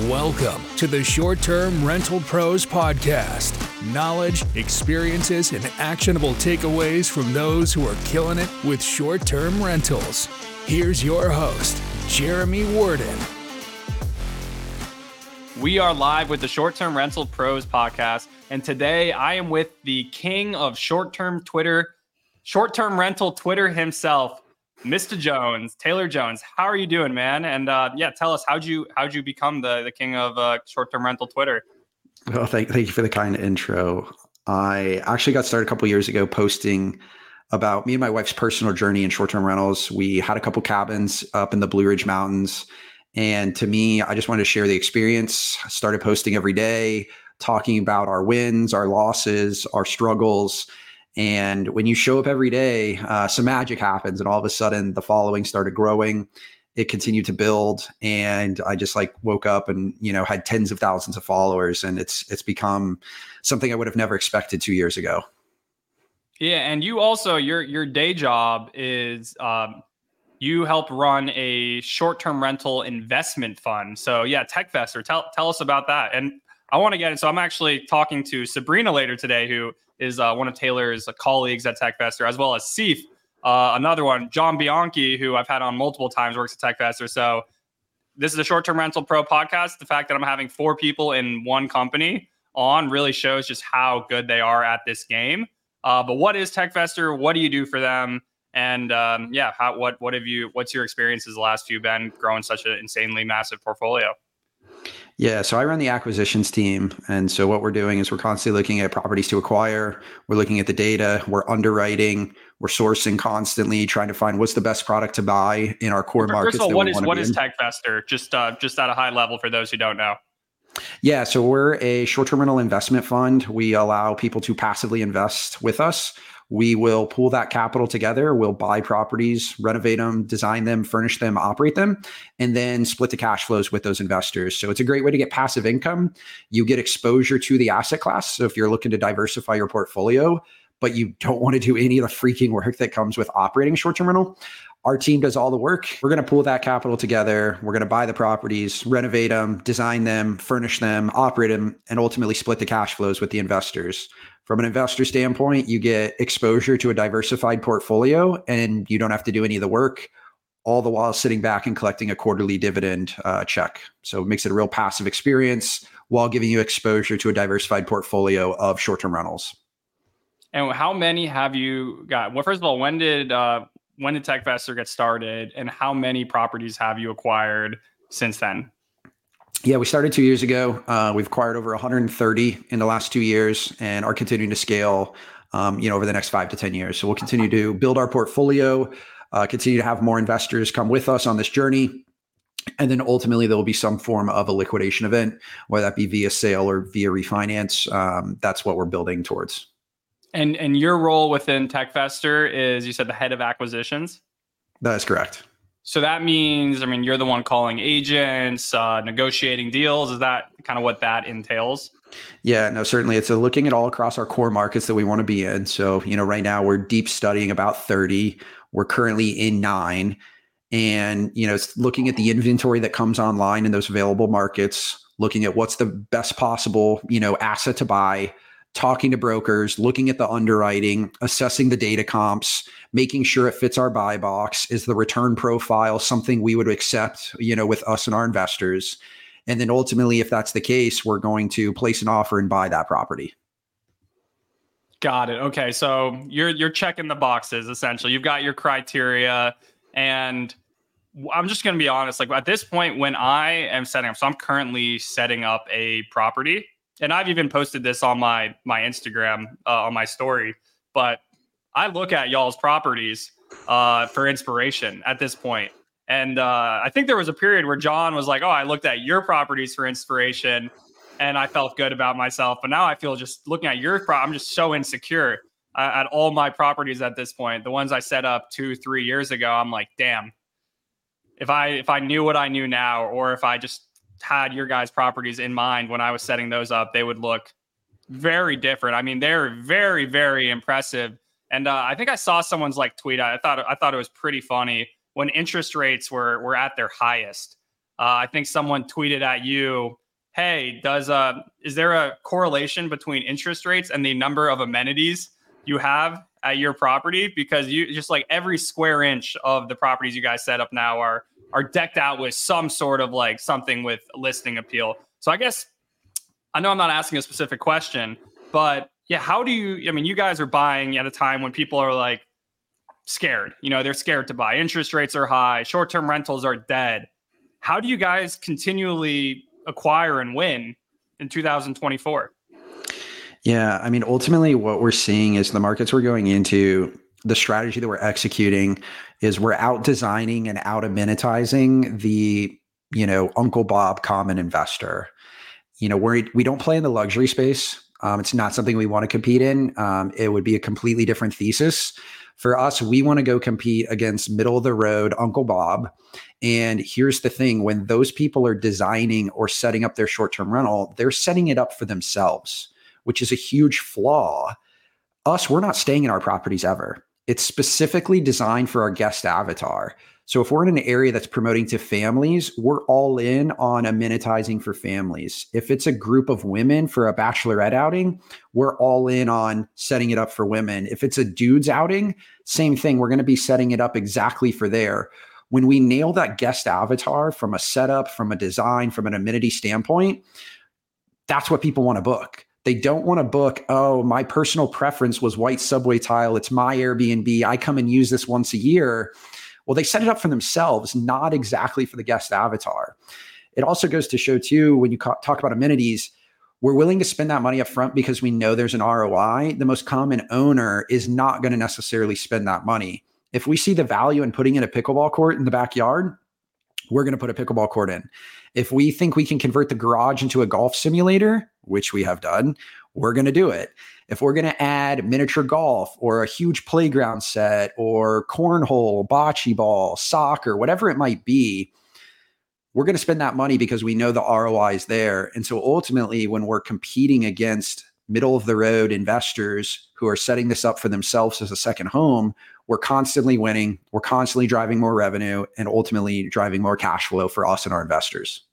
Welcome to the Short Term Rental Pros Podcast. Knowledge, experiences, and actionable takeaways from those who are killing it with short term rentals. Here's your host, Jeremy Worden. We are live with the Short Term Rental Pros Podcast. And today I am with the king of short term Twitter, short term rental Twitter himself, Mr. Jones, Taylor Jones, how are you doing, man? And uh, yeah, tell us how'd you how'd you become the the king of uh, short term rental Twitter? Well, thank thank you for the kind intro. I actually got started a couple years ago posting about me and my wife's personal journey in short term rentals. We had a couple cabins up in the Blue Ridge Mountains, and to me, I just wanted to share the experience. I started posting every day, talking about our wins, our losses, our struggles and when you show up every day, uh, some magic happens, and all of a sudden the following started growing. It continued to build, and I just like woke up and you know had tens of thousands of followers, and it's it's become something I would have never expected two years ago. Yeah, and you also your your day job is um, you help run a short term rental investment fund. So yeah, TechVestor, tell tell us about that. And I want to get it. So I'm actually talking to Sabrina later today, who is uh, one of Taylor's colleagues at TechVestor, as well as Seif, uh, another one, John Bianchi, who I've had on multiple times, works at TechVestor. So this is a short-term rental pro podcast. The fact that I'm having four people in one company on really shows just how good they are at this game. Uh, but what is TechVestor? What do you do for them? And um, yeah, how, what what have you? What's your experiences the last few been growing such an insanely massive portfolio? Yeah, so I run the acquisitions team. And so what we're doing is we're constantly looking at properties to acquire. We're looking at the data, we're underwriting, we're sourcing constantly, trying to find what's the best product to buy in our core markets. First of all, what is what is TechVestor? Just uh, just at a high level for those who don't know. Yeah, so we're a short-term rental investment fund. We allow people to passively invest with us. We will pool that capital together. We'll buy properties, renovate them, design them, furnish them, operate them, and then split the cash flows with those investors. So it's a great way to get passive income. You get exposure to the asset class. So if you're looking to diversify your portfolio, but you don't want to do any of the freaking work that comes with operating short term rental, our team does all the work. We're going to pool that capital together. We're going to buy the properties, renovate them, design them, furnish them, operate them, and ultimately split the cash flows with the investors. From an investor standpoint, you get exposure to a diversified portfolio and you don't have to do any of the work, all the while sitting back and collecting a quarterly dividend uh, check. So it makes it a real passive experience while giving you exposure to a diversified portfolio of short term rentals. And how many have you got? Well, first of all, when did uh, when did TechVestor get started, and how many properties have you acquired since then? Yeah, we started two years ago. Uh, we've acquired over 130 in the last two years and are continuing to scale, um, you know, over the next five to 10 years. So we'll continue to build our portfolio, uh, continue to have more investors come with us on this journey. And then ultimately, there will be some form of a liquidation event, whether that be via sale or via refinance. Um, that's what we're building towards. And and your role within TechVestor is you said the head of acquisitions. That is correct. So that means, I mean, you're the one calling agents, uh, negotiating deals. Is that kind of what that entails? Yeah, no, certainly. It's looking at all across our core markets that we want to be in. So, you know, right now we're deep studying about 30. We're currently in nine. And, you know, it's looking at the inventory that comes online in those available markets, looking at what's the best possible, you know, asset to buy, talking to brokers, looking at the underwriting, assessing the data comps, making sure it fits our buy box. Is the return profile something we would accept, you know, with us and our investors? And then ultimately, if that's the case, we're going to place an offer and buy that property. Got it. Okay. So you're you're checking the boxes essentially. You've got your criteria and I'm just going to be honest like at this point when I am setting up so I'm currently setting up a property and I've even posted this on my my Instagram uh, on my story. But I look at y'all's properties uh, for inspiration at this point. And uh, I think there was a period where John was like, "Oh, I looked at your properties for inspiration, and I felt good about myself." But now I feel just looking at your, pro- I'm just so insecure uh, at all my properties at this point. The ones I set up two, three years ago, I'm like, "Damn, if I if I knew what I knew now, or if I just had your guys' properties in mind when I was setting those up, they would look very different. I mean, they're very, very impressive. And uh, I think I saw someone's like tweet. I thought I thought it was pretty funny when interest rates were were at their highest. Uh, I think someone tweeted at you, "Hey, does uh is there a correlation between interest rates and the number of amenities you have at your property? Because you just like every square inch of the properties you guys set up now are are decked out with some sort of like something with listing appeal. So I guess I know I'm not asking a specific question, but yeah, how do you? I mean, you guys are buying at a time when people are like scared. You know, they're scared to buy. Interest rates are high. Short term rentals are dead. How do you guys continually acquire and win in 2024? Yeah, I mean, ultimately, what we're seeing is the markets we're going into, the strategy that we're executing is we're out designing and out amenitizing the you know Uncle Bob common investor. You know, we we don't play in the luxury space. Um, it's not something we want to compete in. Um, it would be a completely different thesis. For us, we want to go compete against middle of the road Uncle Bob. And here's the thing when those people are designing or setting up their short term rental, they're setting it up for themselves, which is a huge flaw. Us, we're not staying in our properties ever. It's specifically designed for our guest avatar. So if we're in an area that's promoting to families, we're all in on amenitizing for families. If it's a group of women for a bachelorette outing, we're all in on setting it up for women. If it's a dude's outing, same thing. We're going to be setting it up exactly for there. When we nail that guest avatar from a setup, from a design, from an amenity standpoint, that's what people want to book. They don't want to book, oh, my personal preference was white subway tile. It's my Airbnb. I come and use this once a year well, they set it up for themselves, not exactly for the guest avatar. It also goes to show, too, when you talk about amenities, we're willing to spend that money up front because we know there's an ROI. The most common owner is not going to necessarily spend that money. If we see the value in putting in a pickleball court in the backyard, we're going to put a pickleball court in. If we think we can convert the garage into a golf simulator, which we have done, we're going to do it if we're going to add miniature golf or a huge playground set or cornhole, bocce ball, soccer, whatever it might be, we're going to spend that money because we know the ROI is there. And so ultimately, when we're competing against middle of the road investors who are setting this up for themselves as a second home, we're constantly winning, we're constantly driving more revenue, and ultimately driving more cash flow for us and our investors.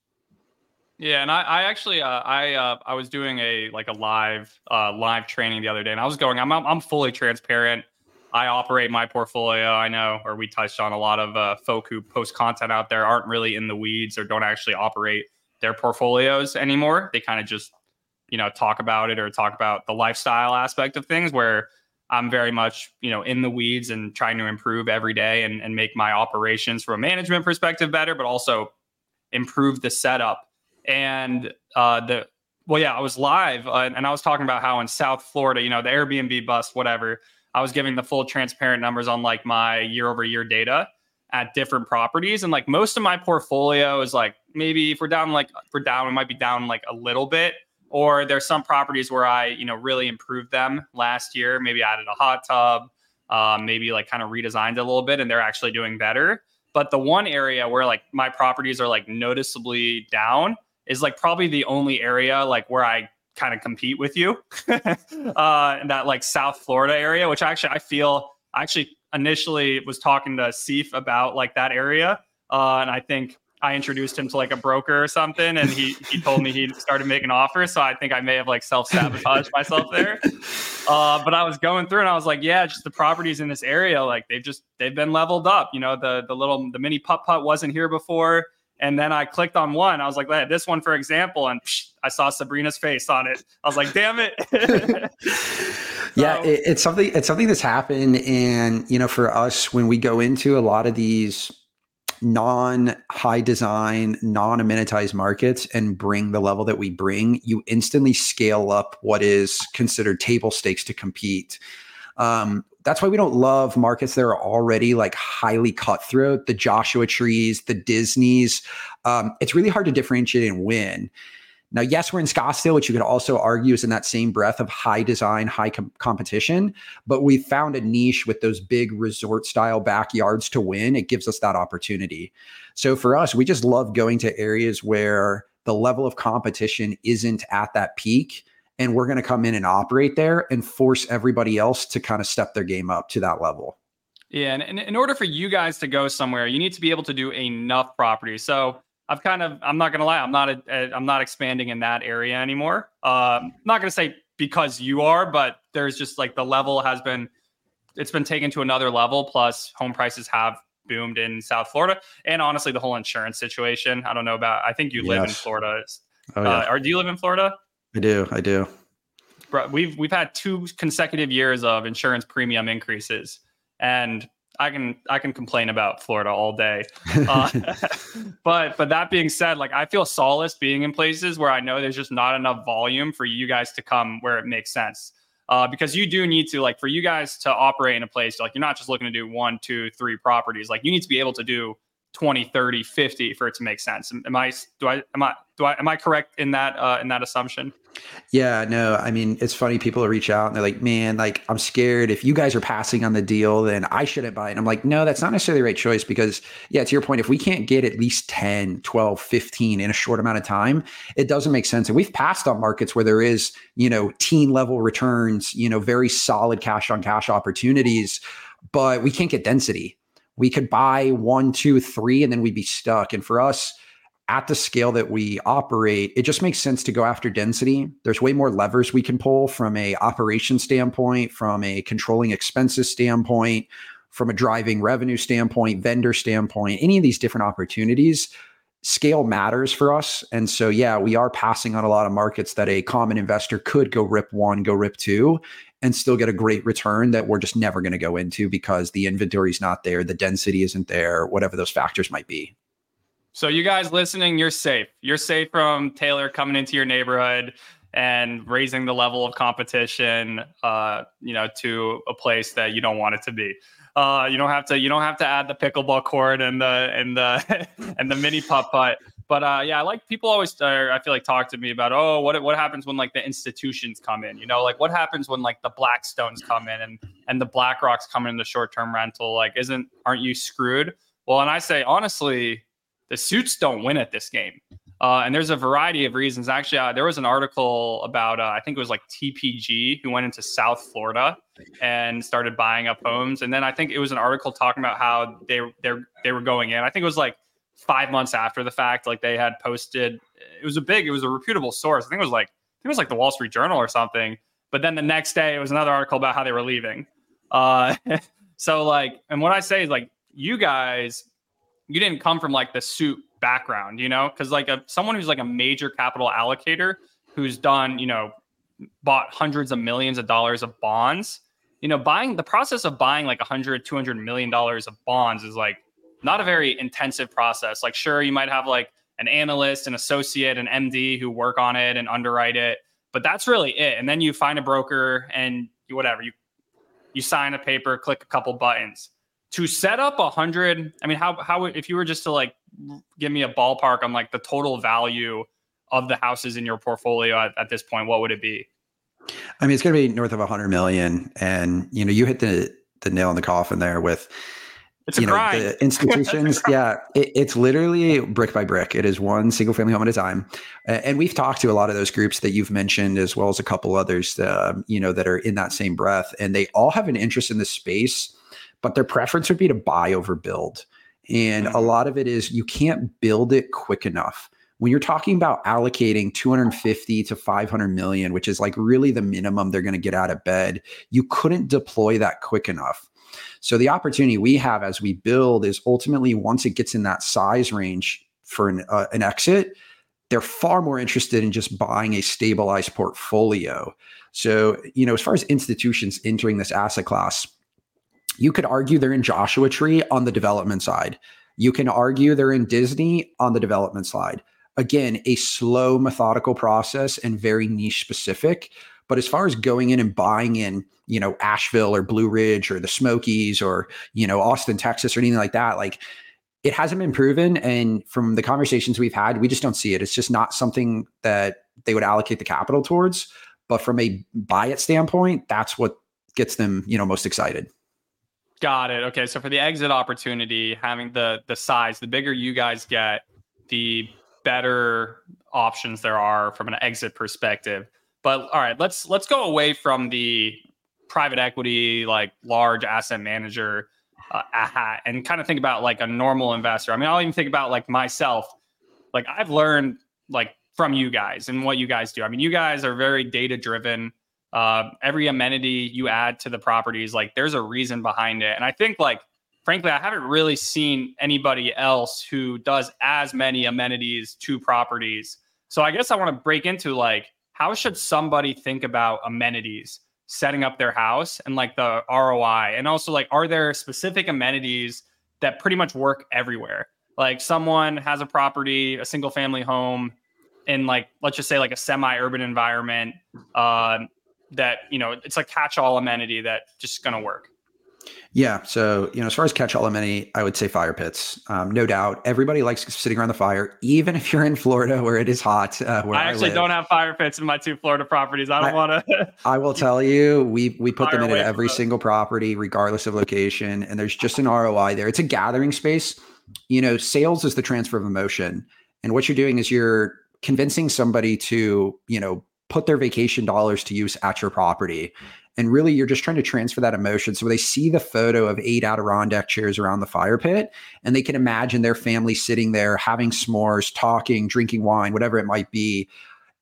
Yeah, and I, I actually uh, I uh, I was doing a like a live uh, live training the other day, and I was going. I'm I'm, fully transparent. I operate my portfolio. I know, or we touched on a lot of uh, folk who post content out there aren't really in the weeds or don't actually operate their portfolios anymore. They kind of just you know talk about it or talk about the lifestyle aspect of things. Where I'm very much you know in the weeds and trying to improve every day and and make my operations from a management perspective better, but also improve the setup and uh, the well, yeah, I was live uh, and I was talking about how in South Florida, you know, the Airbnb bust, whatever. I was giving the full transparent numbers on like my year over year data at different properties, and like most of my portfolio is like maybe if we're down like if we're down, it might be down like a little bit. Or there's some properties where I, you know, really improved them last year. Maybe added a hot tub, um, maybe like kind of redesigned a little bit, and they're actually doing better. But the one area where like my properties are like noticeably down is like probably the only area like where I kind of compete with you uh, in that like South Florida area, which actually I feel I actually initially was talking to Seif about like that area. Uh, and I think I introduced him to like a broker or something, and he he told me he started making offers. So I think I may have like self sabotaged myself there. Uh, but I was going through, and I was like, yeah, just the properties in this area, like they've just they've been leveled up. You know, the the little the mini putt putt wasn't here before. And then I clicked on one. I was like, this one, for example, and psh, I saw Sabrina's face on it. I was like, damn it. so, yeah, it, it's something. It's something that's happened, and you know, for us, when we go into a lot of these non high design, non amenitized markets and bring the level that we bring, you instantly scale up what is considered table stakes to compete. Um, that's why we don't love markets that are already like highly cutthroat, the Joshua trees, the Disneys. Um, it's really hard to differentiate and win. Now, yes, we're in Scottsdale, which you could also argue is in that same breath of high design, high com- competition, but we found a niche with those big resort style backyards to win. It gives us that opportunity. So for us, we just love going to areas where the level of competition isn't at that peak and we're going to come in and operate there and force everybody else to kind of step their game up to that level. Yeah, and in order for you guys to go somewhere, you need to be able to do enough properties. So I've kind of I'm not gonna lie, I'm not a, a I'm not expanding in that area anymore. Um, I'm not gonna say because you are, but there's just like the level has been it's been taken to another level. Plus, home prices have boomed in South Florida, and honestly, the whole insurance situation. I don't know about. I think you live yes. in Florida. Oh, yeah. uh, or do you live in Florida? I do. I do. We've we've had two consecutive years of insurance premium increases, and I can I can complain about Florida all day. Uh, but but that being said, like I feel solace being in places where I know there's just not enough volume for you guys to come where it makes sense uh, because you do need to like for you guys to operate in a place like you're not just looking to do one two three properties like you need to be able to do 20 30 50 for it to make sense. Am i do i am i do i am i correct in that uh, in that assumption? Yeah no i mean it's funny people reach out and they're like man like i'm scared. If you guys are passing on the deal then i shouldn't buy it. And i'm like no that's not necessarily the right choice because yeah to your point if we can't get at least 10 12 15 in a short amount of time it doesn't make sense. And we've passed on markets where there is you know teen level returns you know very solid cash on cash opportunities but we can't get density we could buy one, two, three, and then we'd be stuck. And for us, at the scale that we operate, it just makes sense to go after density. There's way more levers we can pull from a operation standpoint, from a controlling expenses standpoint, from a driving revenue standpoint, vendor standpoint, any of these different opportunities. Scale matters for us. And so, yeah, we are passing on a lot of markets that a common investor could go rip one, go rip two and still get a great return that we're just never going to go into because the inventory is not there, the density isn't there, whatever those factors might be. So you guys listening, you're safe. You're safe from Taylor coming into your neighborhood and raising the level of competition, uh, you know, to a place that you don't want it to be. Uh, you don't have to. You don't have to add the pickleball court and the and the and the mini putt putt. But uh, yeah, I like people always. Uh, I feel like talk to me about oh, what what happens when like the institutions come in? You know, like what happens when like the Blackstones come in and and the BlackRocks come in the short term rental? Like, isn't aren't you screwed? Well, and I say honestly, the suits don't win at this game. Uh, and there's a variety of reasons. Actually, uh, there was an article about uh, I think it was like TPG who went into South Florida and started buying up homes. And then I think it was an article talking about how they they they were going in. I think it was like five months after the fact, like they had posted. It was a big, it was a reputable source. I think it was like, I think it was like the Wall Street Journal or something. But then the next day, it was another article about how they were leaving. Uh, so like, and what I say is like, you guys, you didn't come from like the suit background, you know, because like a someone who's like a major capital allocator who's done, you know, bought hundreds of millions of dollars of bonds. You know, buying the process of buying like 100, 200 million dollars of bonds is like not a very intensive process. Like, sure, you might have like an analyst, an associate, an MD who work on it and underwrite it, but that's really it. And then you find a broker and you, whatever you you sign a paper, click a couple buttons. To set up a hundred, I mean, how how if you were just to like give me a ballpark on like the total value of the houses in your portfolio at, at this point, what would it be? I mean, it's going to be north of a hundred million, and you know, you hit the the nail in the coffin there with it's you know, the institutions. yeah, it, it's literally brick by brick. It is one single family home at a time. And we've talked to a lot of those groups that you've mentioned, as well as a couple others, uh, you know, that are in that same breath. And they all have an interest in the space, but their preference would be to buy over build. And mm-hmm. a lot of it is you can't build it quick enough. When you're talking about allocating 250 to 500 million, which is like really the minimum they're going to get out of bed, you couldn't deploy that quick enough. So the opportunity we have as we build is ultimately once it gets in that size range for an, uh, an exit, they're far more interested in just buying a stabilized portfolio. So, you know, as far as institutions entering this asset class, you could argue they're in Joshua Tree on the development side. You can argue they're in Disney on the development side. Again, a slow, methodical process and very niche specific. But as far as going in and buying in, you know, Asheville or Blue Ridge or the Smokies or, you know, Austin, Texas or anything like that, like it hasn't been proven. And from the conversations we've had, we just don't see it. It's just not something that they would allocate the capital towards. But from a buy it standpoint, that's what gets them, you know, most excited. Got it. Okay. So for the exit opportunity, having the the size, the bigger you guys get, the better options there are from an exit perspective. But all right, let's let's go away from the private equity, like large asset manager, uh, and kind of think about like a normal investor. I mean, I'll even think about like myself. like I've learned like from you guys and what you guys do. I mean, you guys are very data driven. Uh, every amenity you add to the properties, like there's a reason behind it. And I think like frankly, I haven't really seen anybody else who does as many amenities to properties. So I guess I want to break into like how should somebody think about amenities setting up their house and like the ROI and also like are there specific amenities that pretty much work everywhere? Like someone has a property, a single family home in like let's just say like a semi-urban environment uh, that you know it's a catch-all amenity that just going to work yeah. So, you know, as far as catch all amenity, I would say fire pits. Um, no doubt. Everybody likes sitting around the fire, even if you're in Florida where it is hot. Uh, I actually I don't have fire pits in my two Florida properties. I don't want to. I will tell you, we we put them in at every single property, regardless of location. And there's just an ROI there. It's a gathering space. You know, sales is the transfer of emotion. And what you're doing is you're convincing somebody to, you know, put their vacation dollars to use at your property. And really, you're just trying to transfer that emotion. So they see the photo of eight Adirondack chairs around the fire pit, and they can imagine their family sitting there having s'mores, talking, drinking wine, whatever it might be.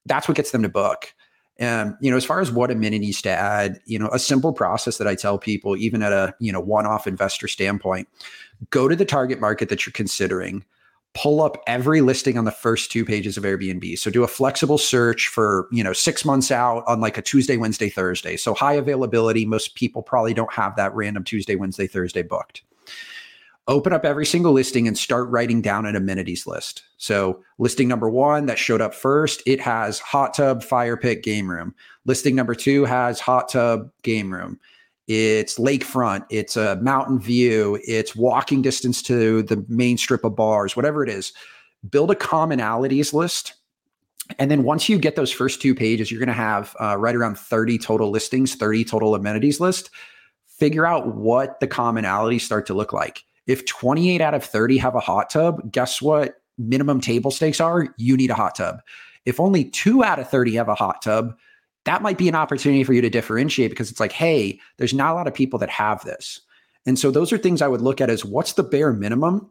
That's what gets them to book. And you know, as far as what amenities to add, you know, a simple process that I tell people, even at a you know one-off investor standpoint, go to the target market that you're considering pull up every listing on the first two pages of Airbnb. So do a flexible search for, you know, 6 months out on like a Tuesday, Wednesday, Thursday. So high availability, most people probably don't have that random Tuesday, Wednesday, Thursday booked. Open up every single listing and start writing down an amenities list. So, listing number 1 that showed up first, it has hot tub, fire pit, game room. Listing number 2 has hot tub, game room it's lakefront, it's a mountain view, it's walking distance to the main strip of bars, whatever it is. Build a commonalities list. And then once you get those first two pages, you're going to have uh, right around 30 total listings, 30 total amenities list. Figure out what the commonalities start to look like. If 28 out of 30 have a hot tub, guess what minimum table stakes are? You need a hot tub. If only two out of 30 have a hot tub, that might be an opportunity for you to differentiate because it's like, hey, there's not a lot of people that have this. And so those are things I would look at as what's the bare minimum?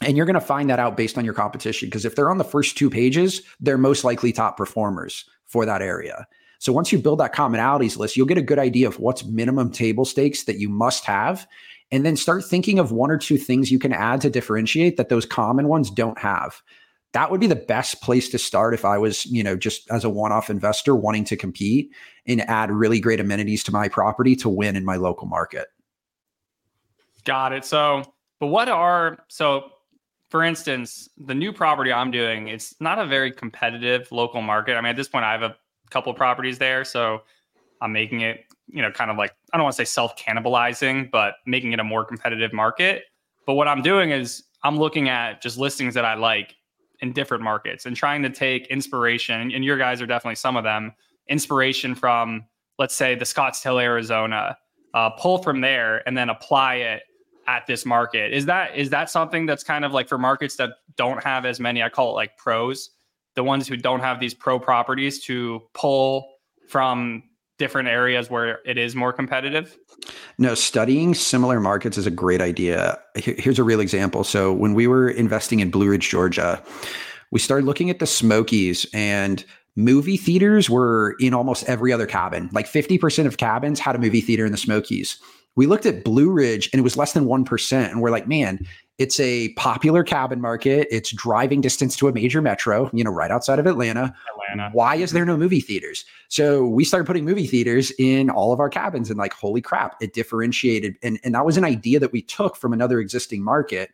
And you're going to find that out based on your competition because if they're on the first two pages, they're most likely top performers for that area. So once you build that commonalities list, you'll get a good idea of what's minimum table stakes that you must have. And then start thinking of one or two things you can add to differentiate that those common ones don't have that would be the best place to start if I was, you know, just as a one-off investor wanting to compete and add really great amenities to my property to win in my local market. Got it. So, but what are so for instance, the new property I'm doing, it's not a very competitive local market. I mean, at this point I have a couple properties there, so I'm making it, you know, kind of like I don't want to say self-cannibalizing, but making it a more competitive market. But what I'm doing is I'm looking at just listings that I like in different markets and trying to take inspiration and your guys are definitely some of them inspiration from let's say the scottsdale arizona uh, pull from there and then apply it at this market. Is that is that something that's kind of like for markets that don't have as many i call it like pros the ones who don't have these pro properties to pull from different areas where it is more competitive? No, studying similar markets is a great idea. Here's a real example. So, when we were investing in Blue Ridge, Georgia, we started looking at the Smokies and movie theaters were in almost every other cabin. Like 50% of cabins had a movie theater in the Smokies. We looked at Blue Ridge and it was less than 1%. And we're like, man, it's a popular cabin market. It's driving distance to a major metro, you know, right outside of Atlanta. Atlanta. Why is there no movie theaters? So we started putting movie theaters in all of our cabins and like, holy crap, it differentiated. And, and that was an idea that we took from another existing market,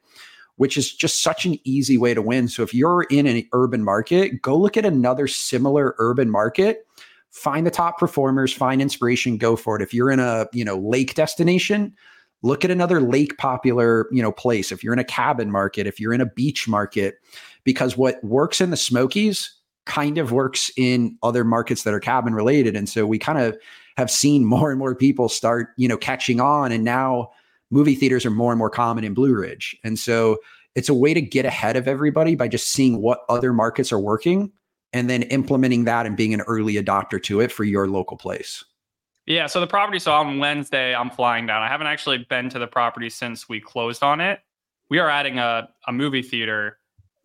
which is just such an easy way to win. So if you're in an urban market, go look at another similar urban market find the top performers find inspiration go for it if you're in a you know lake destination look at another lake popular you know place if you're in a cabin market if you're in a beach market because what works in the smokies kind of works in other markets that are cabin related and so we kind of have seen more and more people start you know catching on and now movie theaters are more and more common in blue ridge and so it's a way to get ahead of everybody by just seeing what other markets are working and then implementing that and being an early adopter to it for your local place yeah. So the property, so on Wednesday, I'm flying down. I haven't actually been to the property since we closed on it. We are adding a, a movie theater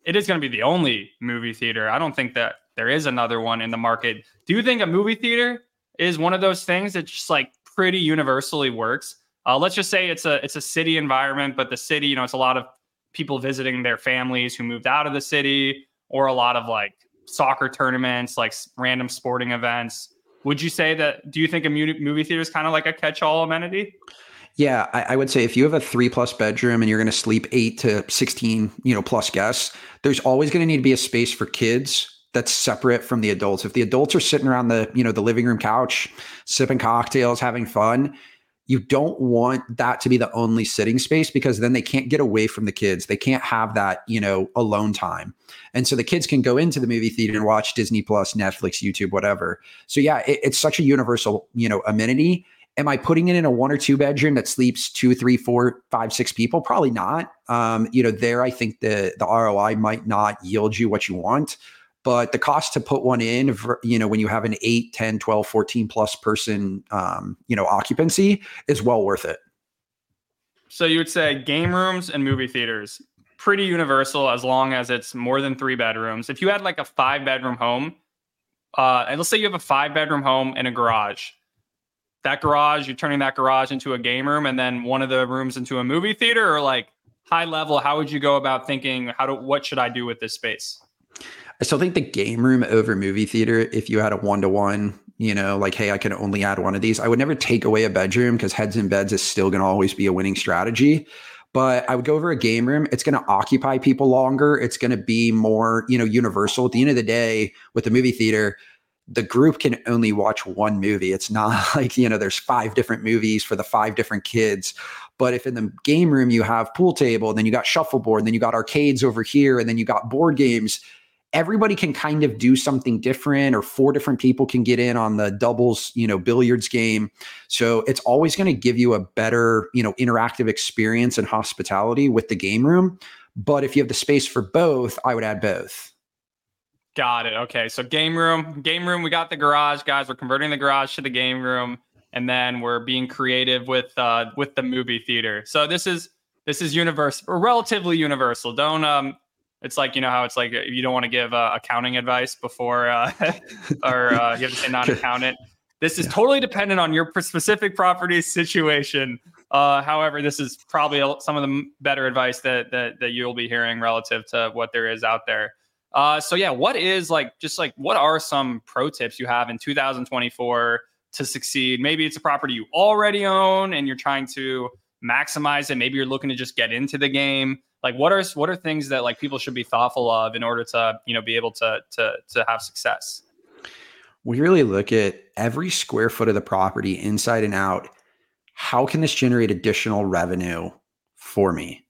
it is going to be the only movie theater. I don't think that there is another one in the market. Do you think a movie theater is one of those things that just like pretty universally works? Uh, let's just say it's a it's a city environment, but the city, you know, it's a lot of people visiting their families who moved out of the city, or a lot of like soccer tournaments, like random sporting events. Would you say that? Do you think a movie theater is kind of like a catch-all amenity? Yeah, I, I, would say if you have a three plus bedroom and you're going to sleep eight to 16, you know, plus guests, there's always going to need to be a space for kids that's separate from the adults. If the adults are sitting around the, you know, the living room couch, sipping cocktails, having fun, you don't want that to be the only sitting space because then they can't get away from the kids. They can't have that, you know, alone time. And so the kids can go into the movie theater and watch Disney Plus, Netflix, YouTube, whatever. So yeah, it, it's such a universal, you know, amenity. Am I putting it in a one or two bedroom that sleeps two, three, four, five, six people? Probably not. Um, you know, there I think the the ROI might not yield you what you want but the cost to put one in for, you know when you have an 8 10 12 14 plus person um, you know occupancy is well worth it so you would say game rooms and movie theaters pretty universal as long as it's more than three bedrooms if you had like a five bedroom home uh, and let's say you have a five bedroom home and a garage that garage you're turning that garage into a game room and then one of the rooms into a movie theater or like high level how would you go about thinking how do what should i do with this space I still think the game room over movie theater, if you had a one to one, you know, like, hey, I can only add one of these, I would never take away a bedroom because heads in beds is still going to always be a winning strategy. But I would go over a game room. It's going to occupy people longer. It's going to be more, you know, universal. At the end of the day, with the movie theater, the group can only watch one movie. It's not like, you know, there's five different movies for the five different kids. But if in the game room you have pool table, and then you got shuffleboard, and then you got arcades over here, and then you got board games, everybody can kind of do something different or four different people can get in on the doubles you know billiards game so it's always going to give you a better you know interactive experience and hospitality with the game room but if you have the space for both i would add both got it. Okay so game room game room we got the garage guys. We're converting the garage to the game room and then we're being creative with uh with the movie theater. So this is this is universal or relatively universal. Don't um it's like you know how it's like you don't want to give uh, accounting advice before uh, or uh, you have to say non-accountant this is yeah. totally dependent on your specific property situation. Uh, however this is probably some of the better advice that, that that you'll be hearing relative to what there is out there uh, so yeah what is like just like what are some pro tips you have in 2024 to succeed? Maybe it's a property you already own and you're trying to maximize it. Maybe you're looking to just get into the game. Like what are what are things that like people should be thoughtful of in order to you know be able to to to have success? We really look at every square foot of the property inside and out. How can this generate additional revenue for me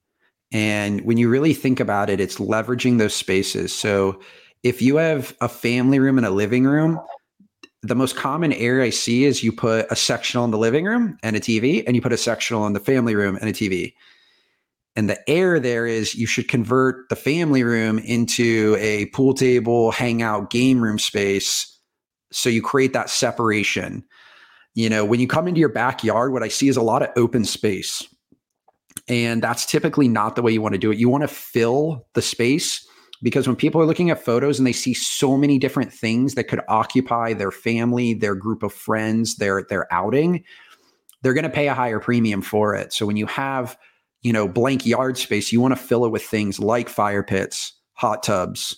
and when you really think about it it's leveraging those spaces so if you have a family room and a living room the most common area I see is you put a sectional in the living room and a TV, and you put a sectional in the family room and a TV. And the air there is you should convert the family room into a pool table, hangout, game room space. So you create that separation. You know, when you come into your backyard, what I see is a lot of open space. And that's typically not the way you want to do it. You want to fill the space because when people are looking at photos and they see so many different things that could occupy their family, their group of friends, their their outing, they're going to pay a higher premium for it. So when you have you know, blank yard space, you want to fill it with things like fire pits, hot tubs,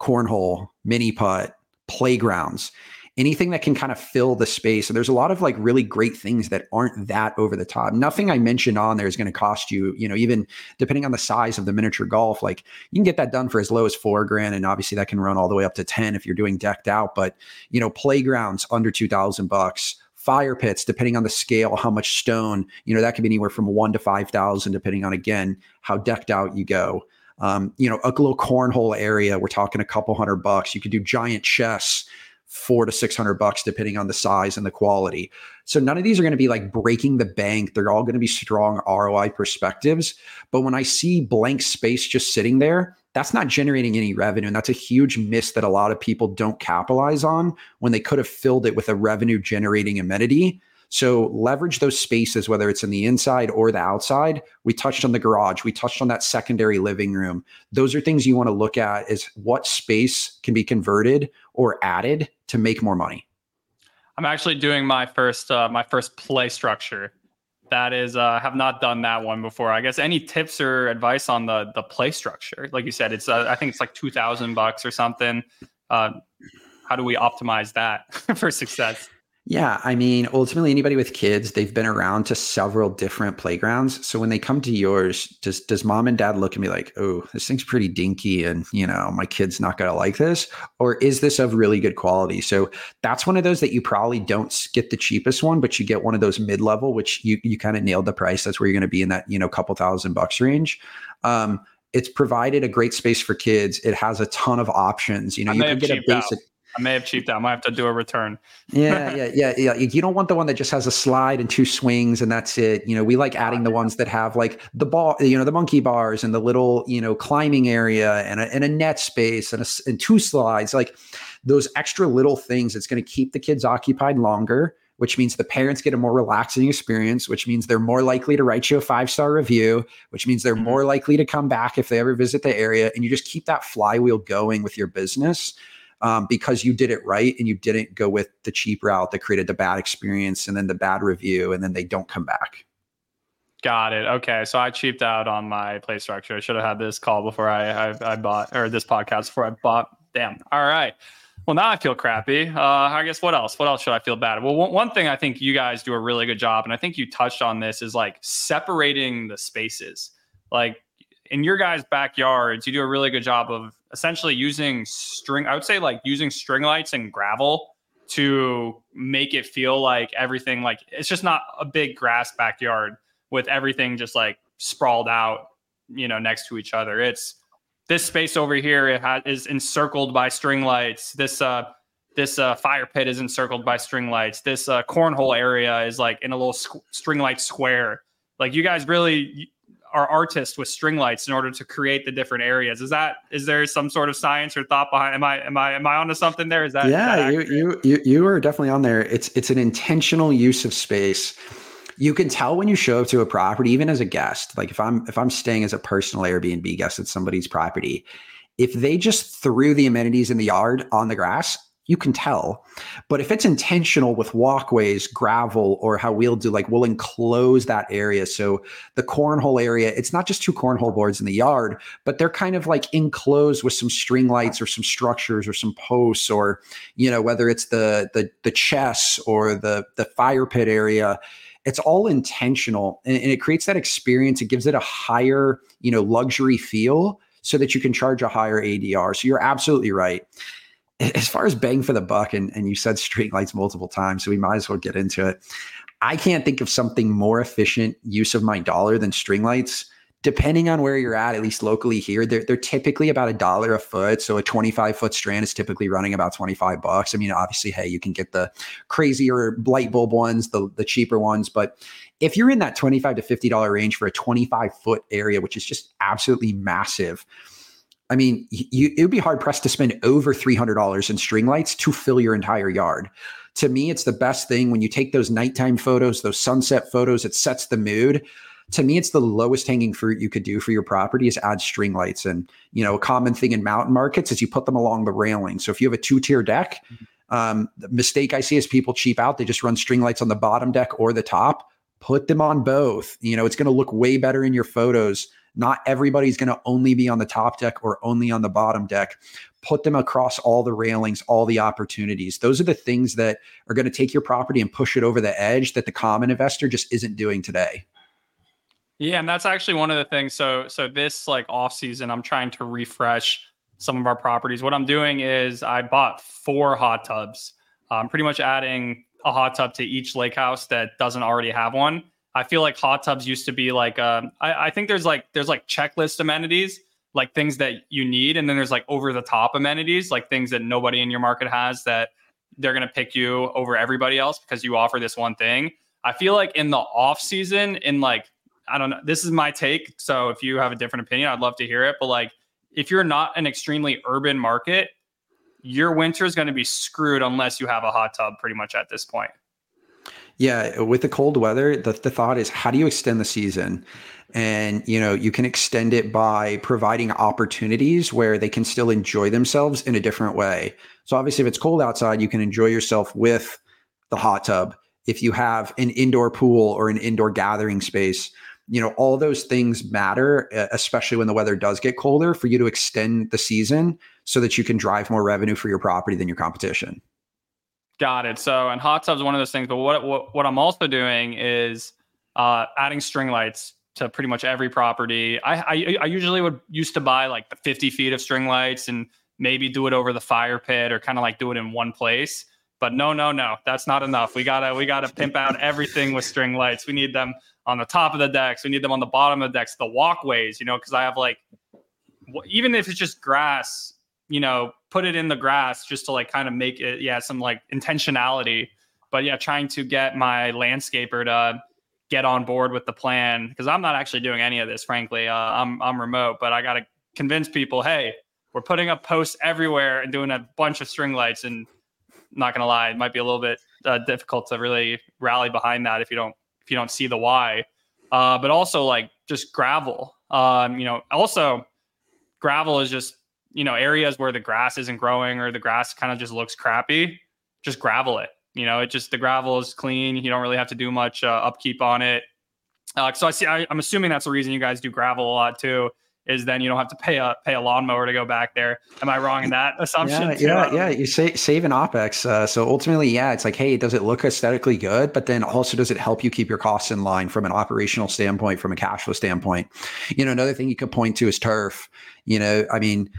cornhole, mini putt, playgrounds, anything that can kind of fill the space. So there's a lot of like really great things that aren't that over the top. Nothing I mentioned on there is going to cost you, you know, even depending on the size of the miniature golf, like you can get that done for as low as four grand. And obviously that can run all the way up to 10 if you're doing decked out. But, you know, playgrounds under 2000 bucks fire pits depending on the scale how much stone you know that could be anywhere from one to five thousand depending on again how decked out you go um, you know a little cornhole area we're talking a couple hundred bucks you could do giant chests four to six hundred bucks depending on the size and the quality so none of these are going to be like breaking the bank they're all going to be strong roi perspectives but when i see blank space just sitting there that's not generating any revenue. And that's a huge miss that a lot of people don't capitalize on when they could have filled it with a revenue generating amenity. So leverage those spaces, whether it's in the inside or the outside. We touched on the garage. We touched on that secondary living room. Those are things you want to look at is what space can be converted or added to make more money. I'm actually doing my first uh, my first play structure. That is, uh, have not done that one before. I guess any tips or advice on the the play structure? Like you said, it's uh, I think it's like two thousand bucks or something. Uh, how do we optimize that for success? Yeah, I mean, ultimately, anybody with kids, they've been around to several different playgrounds. So when they come to yours, does does mom and dad look at me like, "Oh, this thing's pretty dinky, and you know, my kid's not gonna like this," or is this of really good quality? So that's one of those that you probably don't get the cheapest one, but you get one of those mid level, which you you kind of nailed the price. That's where you're to be in that you know couple thousand bucks range. Um, it's provided a great space for kids. It has a ton of options. You know, you can get a basic. Out I may have cheaped out. I might have to do a return. yeah, yeah, yeah, yeah. You don't want the one that just has a slide and two swings and that's it. You know, we like adding the ones that have like the ball, you know, the monkey bars and the little, you know, climbing area and a, and a net space and, a, and two slides. Like those extra little things. It's going to keep the kids occupied longer which means the parents get a more relaxing experience, which means they're more likely to write you a five star review, which means they're mm-hmm. more likely to come back if they ever visit the area. And you just keep that flywheel going with your business um, because you did it right and you didn't go with the cheap route that created the bad experience and then the bad review and then they don't come back. Got it. Okay, so I cheaped out on my play structure. I should have had this call before I, I, I bought or this podcast before I bought. Damn. All right. Well, now I feel crappy. Uh, I guess what else? What else should I feel bad? Well, one, one thing I think you guys do a really good job, and I think you touched on this, is like separating the spaces. Like in your guys' backyards, you do a really good job of essentially using string, I would say like using string lights and gravel to make it feel like everything, like it's just not a big grass backyard with everything just like sprawled out, you know, next to each other. It's this space over here it ha- is encircled by string lights. This, uh, this uh, fire pit is encircled by string lights. This uh, cornhole area is like in a little squ- string light square. Like you guys really are artists with string lights in order to create the different areas. Is that is there some sort of science or thought behind? Am I am I am I onto something there? Is that yeah? Is that you, you you you are definitely on there. It's it's an intentional use of space. You can tell when you show up to a property, even as a guest. Like if I'm if I'm staying as a personal Airbnb guest at somebody's property, if they just threw the amenities in the yard on the grass, you can tell. But if it's intentional with walkways, gravel, or how we'll do, like we'll enclose that area. So the cornhole area, it's not just two cornhole boards in the yard, but they're kind of like enclosed with some string lights or some structures or some posts, or you know, whether it's the the the chess or the the fire pit area. It's all intentional and, and it creates that experience. It gives it a higher, you know, luxury feel so that you can charge a higher ADR. So you're absolutely right as far as bang for the buck, and, and you said string lights multiple times, so we might as well get into it. I can't think of something more efficient use of my dollar than string lights. Depending on where you're at, at least locally here, they're, they're typically about a dollar a foot. So a 25 foot strand is typically running about 25 bucks. I mean, obviously, hey, you can get the crazier light bulb ones, the, the cheaper ones. But if you're in that 25 to $50 range for a 25 foot area, which is just absolutely massive, I mean, you, it would be hard pressed to spend over $300 in string lights to fill your entire yard. To me, it's the best thing when you take those nighttime photos, those sunset photos, it sets the mood. To me, it's the lowest hanging fruit you could do for your property is add string lights. And, you know, a common thing in mountain markets is you put them along the railing. So if you have a two tier deck, mm-hmm. um, the mistake I see is people cheap out. They just run string lights on the bottom deck or the top. Put them on both. You know, it's going to look way better in your photos not everybody's going to only be on the top deck or only on the bottom deck. Put them across all the railings, all the opportunities. Those are the things that are going to take your property and push it over the edge that the common investor just isn't doing today. Yeah, and that's actually one of the things. So, so this like off season, I'm trying to refresh some of our properties. What I'm doing is I bought four hot tubs. I'm pretty much adding a hot tub to each lake house that doesn't already have one. I feel like hot tubs used to be like um, I, I think there's like there's like checklist amenities, like things that you need, and then there's like over the top amenities, like things that nobody in your market has that they're gonna pick you over everybody else because you offer this one thing. I feel like in the off season, in like I don't know, this is my take. So if you have a different opinion, I'd love to hear it. But like if you're not an extremely urban market, your winter is going to be screwed unless you have a hot tub pretty much at this point. Yeah, with the cold weather, the, the thought is how do you extend the season? And you know, you can extend it by providing opportunities where they can still enjoy themselves in a different way. So obviously if it's cold outside, you can enjoy yourself with the hot tub. If you have an indoor pool or an indoor gathering space, you know, all those things matter, especially when the weather does get colder for you to extend the season so that you can drive more revenue for your property than your competition. Got it. So, and hot tubs one of those things. But what what, what I'm also doing is uh, adding string lights to pretty much every property. I, I, I usually would used to buy like the 50 feet of string lights and maybe do it over the fire pit or kind of like do it in one place. But no, no, no, that's not enough. We gotta we gotta pimp out everything with string lights. We need them on the top of the decks. We need them on the bottom of the decks, the walkways. You know, because I have like even if it's just grass, you know, put it in the grass just to like kind of make it, yeah, some like intentionality. But yeah, trying to get my landscaper to get on board with the plan because I'm not actually doing any of this, frankly. Uh, I'm I'm remote, but I got to convince people, hey, we're putting up posts everywhere and doing a bunch of string lights. And not gonna lie, it might be a little bit uh, difficult to really rally behind that if you don't if you don't see the why. Uh, but also like just gravel. Um, you know, also gravel is just you know areas where the grass isn't growing or the grass kind of just looks crappy just gravel it you know it just the gravel is clean you don't really have to do much uh, upkeep on it uh, so i see I, i'm assuming that's the reason you guys do gravel a lot too is then you don't have to pay a pay a lawnmower to go back there. Am I wrong in that assumption? Yeah, yeah, yeah. You say save an opex. Uh, so ultimately, yeah, it's like, hey, does it look aesthetically good? But then also, does it help you keep your costs in line from an operational standpoint, from a cash flow standpoint? You know, another thing you could point to is turf. You know, I mean,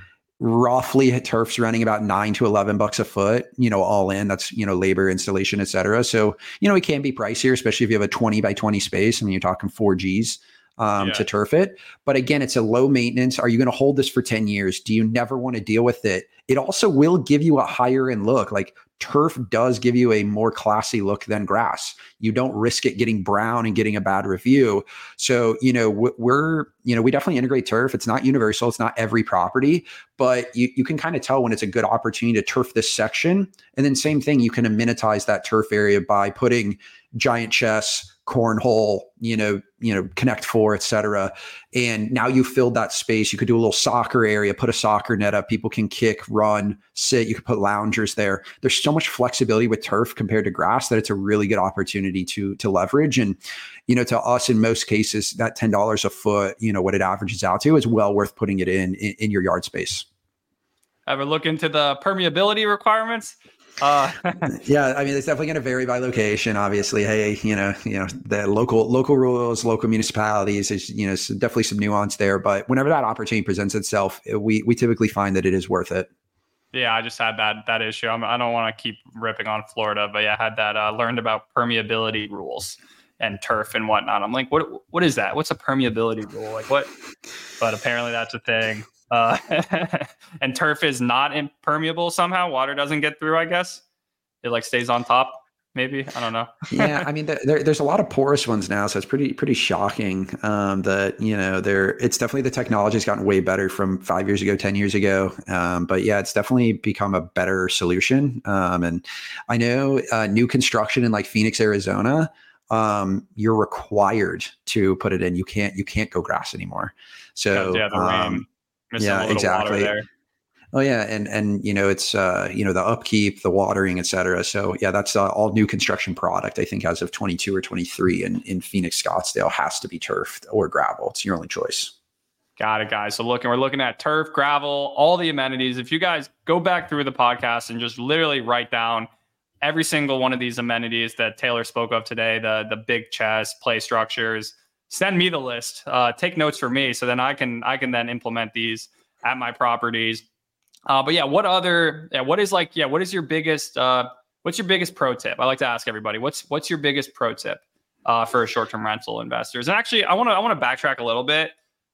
roughly turf's running about nine to 11 bucks a foot, you know, all in that's, you know, labor installation, et cetera. So, you know, it can be pricier, especially if you have a 20 by 20 space. I mean, you're talking four G's um, yeah. to turf it. But again, it's a low maintenance. Are you going to hold this for 10 years? Do you never want to deal with it? It also will give you a higher end look. Like turf does give you a more classy look than grass. You don't risk it getting brown and getting a bad review. So, you know, we're, you know, we definitely integrate turf. It's not universal, it's not every property, but you, you can kind of tell when it's a good opportunity to turf this section. And then, same thing, you can amenitize that turf area by putting giant chess cornhole, you know, you know, connect four, et cetera. And now you filled that space. You could do a little soccer area, put a soccer net up. People can kick, run, sit. You could put loungers there. There's so much flexibility with turf compared to grass that it's a really good opportunity to to leverage. And you know, to us in most cases, that ten dollars a foot, you know, what it averages out to is well worth putting it in in, in your yard space. Ever look into the permeability requirements? Uh, yeah, I mean, it's definitely going to vary by location. Obviously, hey, you know, you know, the local local rules, local municipalities is you know definitely some nuance there. But whenever that opportunity presents itself, we we typically find that it is worth it. Yeah, I just had that that issue. I'm, I do not want to keep ripping on Florida, but yeah, I had that uh, learned about permeability rules and turf and whatnot. I'm like, what what is that? What's a permeability rule? Like what? But apparently that's a thing. Uh, and turf is not impermeable somehow. Water doesn't get through. I guess it like stays on top. Maybe I don't know. yeah, I mean, there, there's a lot of porous ones now, so it's pretty pretty shocking um, that you know there. It's definitely the technology has gotten way better from five years ago, ten years ago. Um, but yeah, it's definitely become a better solution. Um, and I know uh, new construction in like Phoenix, Arizona, um, you're required to put it in. You can't you can't go grass anymore. So yeah, the rain. Um, yeah, exactly. Oh yeah, and and you know it's uh, you know the upkeep, the watering, et cetera. So yeah, that's uh, all new construction product. I think as of 22 or 23 in in Phoenix, Scottsdale has to be turfed or gravel. It's your only choice. Got it, guys. So looking, we're looking at turf, gravel, all the amenities. If you guys go back through the podcast and just literally write down every single one of these amenities that Taylor spoke of today, the the big chess, play structures, send me the list. Uh, take notes for me, so then I can I can then implement these at my properties. Uh, but yeah, what other? Yeah, what is like? Yeah, what is your biggest? Uh, what's your biggest pro tip? I like to ask everybody. What's what's your biggest pro tip uh, for short-term rental investors? And actually, I want to I want to backtrack a little bit.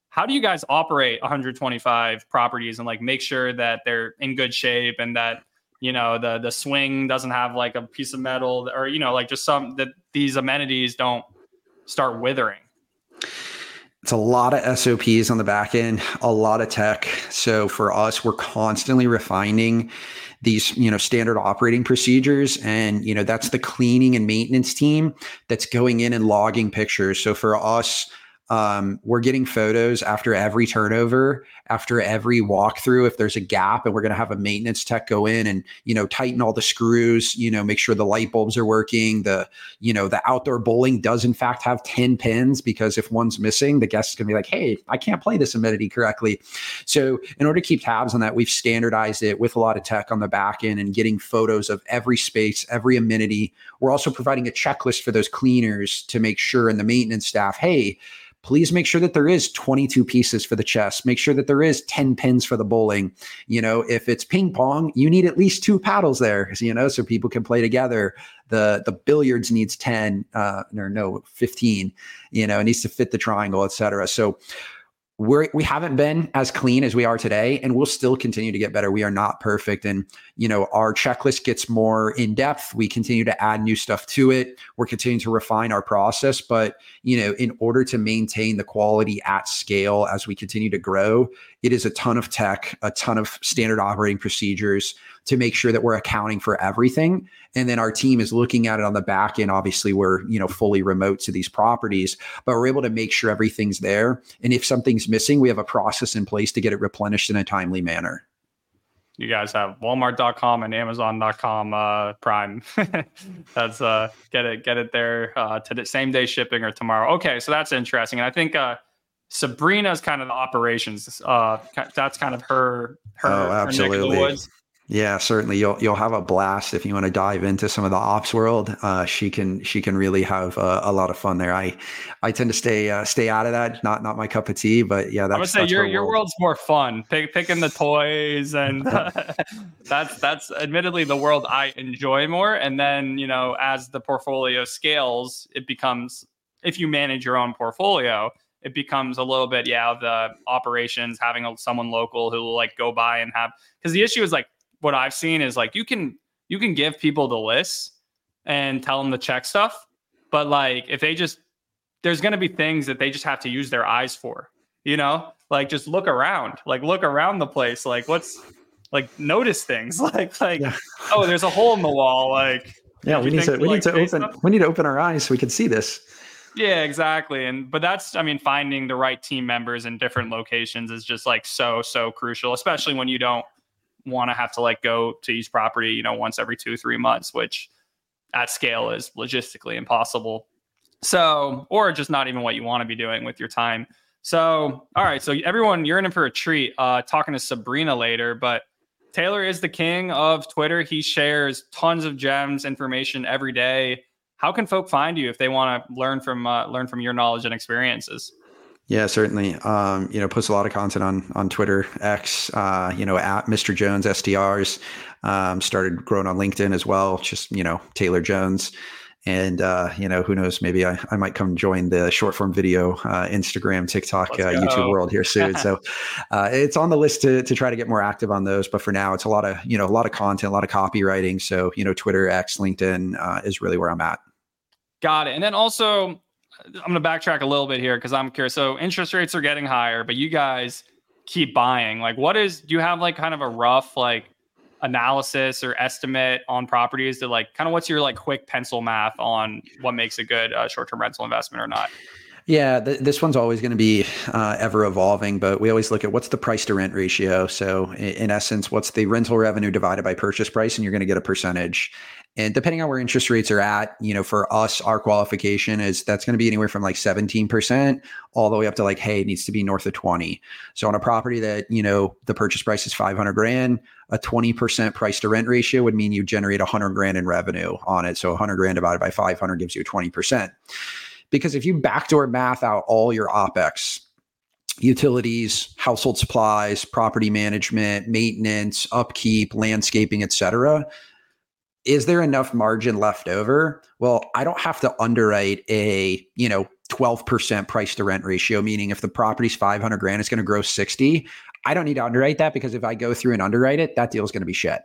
How do you guys operate 125 properties and like make sure that they're in good shape and that you know the the swing doesn't have like a piece of metal or you know like just some that these amenities don't start withering It's a lot of SOPs on the back end, a lot of tech. So for us, we're constantly refining these you know standard operating procedures and you know that's the cleaning and maintenance team that's going in and logging pictures so for us um, we're getting photos after every turnover, after every walkthrough. If there's a gap, and we're going to have a maintenance tech go in and you know tighten all the screws, you know, make sure the light bulbs are working. The you know the outdoor bowling does in fact have ten pins because if one's missing, the guest is going to be like, "Hey, I can't play this amenity correctly." So in order to keep tabs on that, we've standardized it with a lot of tech on the back end and getting photos of every space, every amenity. We're also providing a checklist for those cleaners to make sure and the maintenance staff, hey please make sure that there is 22 pieces for the chess make sure that there is 10 pins for the bowling. You know if it's ping pong you need at least two paddles there you know so people can play together. The the billiards needs 10 uh or no 15 you know it needs to fit the triangle etc so we're we haven't been as clean as we are today and we'll still continue to get better. We are not perfect and you know our checklist gets more in depth. We continue to add new stuff to it. We're continuing to refine our process but you know in order to maintain the quality at scale as we continue to grow it is a ton of tech a ton of standard operating procedures to make sure that we're accounting for everything. And then our team is looking at it on the back end. Obviously we're you know fully remote to these properties but we're able to make sure everything's there. And if something's missing we have a process in place to get it replenished in a timely manner. You guys have walmart.com and amazon.com uh, prime. That's uh get it get it there uh to the same day shipping or tomorrow. Okay so that's interesting. And i think uh sabrina's kind of the operations uh that's kind of her her, oh, absolutely. Her yeah, certainly. You'll you'll have a blast if you want to dive into some of the ops world. Uh, she can she can really have uh, a lot of fun there. I I tend to stay uh, stay out of that. Not not my cup of tea. But yeah, that's, I would say your your world's more fun. Pick, picking the toys and that's that's admittedly the world I enjoy more. And then you know as the portfolio scales, it becomes if you manage your own portfolio, it becomes a little bit yeah the operations having a, someone local who will like go by and have because the issue is like what I've seen is like you can you can give people the lists and tell them to check stuff, but like if they just there's going to be things that they just have to use their eyes for, you know? Like just look around, like look around the place, like what's like notice things, like like yeah. oh, there's a hole in the wall, like yeah, we need to we like, need to open stuff? we need to open our eyes so we can see this. Yeah, exactly. And but that's I mean finding the right team members in different locations is just like so so crucial, especially when you don't want to have to like go to each property, you know, once every two, three months, which at scale is logistically impossible. So, or just not even what you want to be doing with your time. So, all right. So, everyone, you're in for a treat. Uh, talking to Sabrina later, but Taylor is the king of Twitter. He shares tons of gems, information every day. How can folk find you if they want to learn from uh, learn from your knowledge and experiences? Yeah, certainly. Um, you know, post a lot of content on on Twitter, X. Uh, you know, at Mr. Jones STRs. Um, started growing on LinkedIn as well. Just you know, Taylor Jones. And uh, you know, who knows? Maybe I, I might come join the short form video, uh, Instagram, TikTok, uh, YouTube world here soon. so uh, it's on the list to to try to get more active on those. But for now, it's a lot of you know a lot of content, a lot of copywriting. So you know, Twitter, X, LinkedIn uh, is really where I'm at. Got it. And then also I'm going to backtrack a little bit here because I'm curious. So interest rates are getting higher, but you guys keep buying. Like, what is? Do you have like kind of a rough like analysis or estimate on properties to like kind of what's your like quick pencil math on what makes a good uh, short-term rental investment or not? Yeah, th- this one's always going to be uh, ever evolving, but we always look at what's the price to rent ratio. So, in, in essence, what's the rental revenue divided by purchase price, and you're going to get a percentage. And depending on where interest rates are at, you know, for us, our qualification is that's going to be anywhere from like 17% all the way up to like, hey, it needs to be north of 20. So on a property that, you know, the purchase price is 500 grand, a 20% price to rent ratio would mean you generate 100 grand in revenue on it. So 100 grand divided by 500 gives you 20%. Because if you backdoor math out all your OPEX, utilities, household supplies, property management, maintenance, upkeep, landscaping, etc., is there enough margin left over? Well, I don't have to underwrite a, you know, 12% price to rent ratio, meaning if the property's 500 grand, it's going to grow 60. I don't need to underwrite that because if I go through and underwrite it, that deal is going to be shit,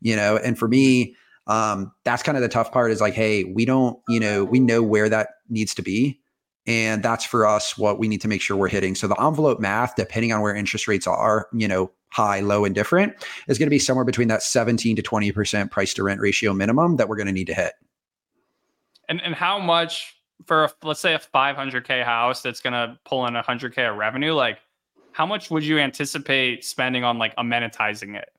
you know? And for me, um, that's kind of the tough part is like, hey, we don't, you know, we know where that needs to be. And that's for us what we need to make sure we're hitting. So the envelope math, depending on where interest rates are, you know, high, low, and different, is going to be somewhere between that 17 to 20% price to rent ratio minimum that we're going to need to hit. And and how much for a, let's say a 500k house that's going to pull in 100k of revenue, like how much would you anticipate spending on like amenitizing it?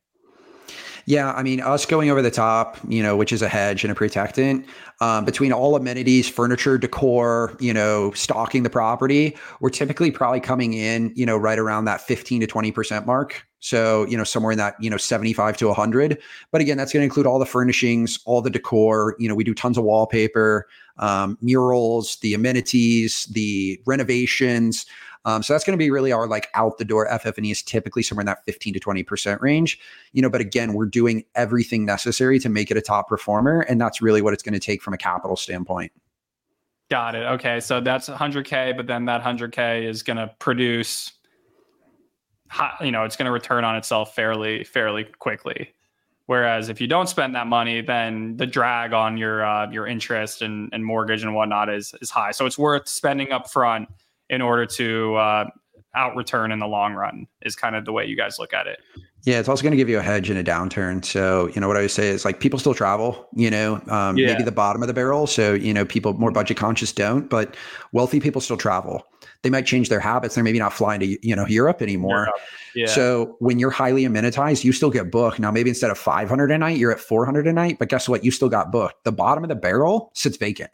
Yeah, I mean, us going over the top, you know, which is a hedge and a protectant, um, between all amenities, furniture, decor, you know, stocking the property, we're typically probably coming in, you know, right around that 15 to 20% mark. So, you know, somewhere in that, you know, 75 to 100. But again, that's going to include all the furnishings, all the decor. You know, we do tons of wallpaper, um, murals, the amenities, the renovations. Um, so that's going to be really our like out the door FF&E is typically somewhere in that 15 to 20% range. You know, but again, we're doing everything necessary to make it a top performer. And that's really what it's going to take from a capital standpoint. Got it. Okay. So that's 100K, but then that 100K is going to produce, you know, it's going to return on itself fairly, fairly quickly. Whereas if you don't spend that money, then the drag on your uh, your interest and, and mortgage and whatnot is is high. So it's worth spending up front in order to uh, out return in the long run is kind of the way you guys look at it. Yeah, it's also going to give you a hedge in a downturn. So, you know, what I would say is like people still travel, you know, um, yeah. maybe the bottom of the barrel. So, you know, people more budget conscious don't, but wealthy people still travel. They might change their habits. They're maybe not flying to, you know, Europe anymore. Yeah. So when you're highly amenitized, you still get booked. Now, maybe instead of 500 a night, you're at 400 a night, but guess what? You still got booked. The bottom of the barrel sits vacant.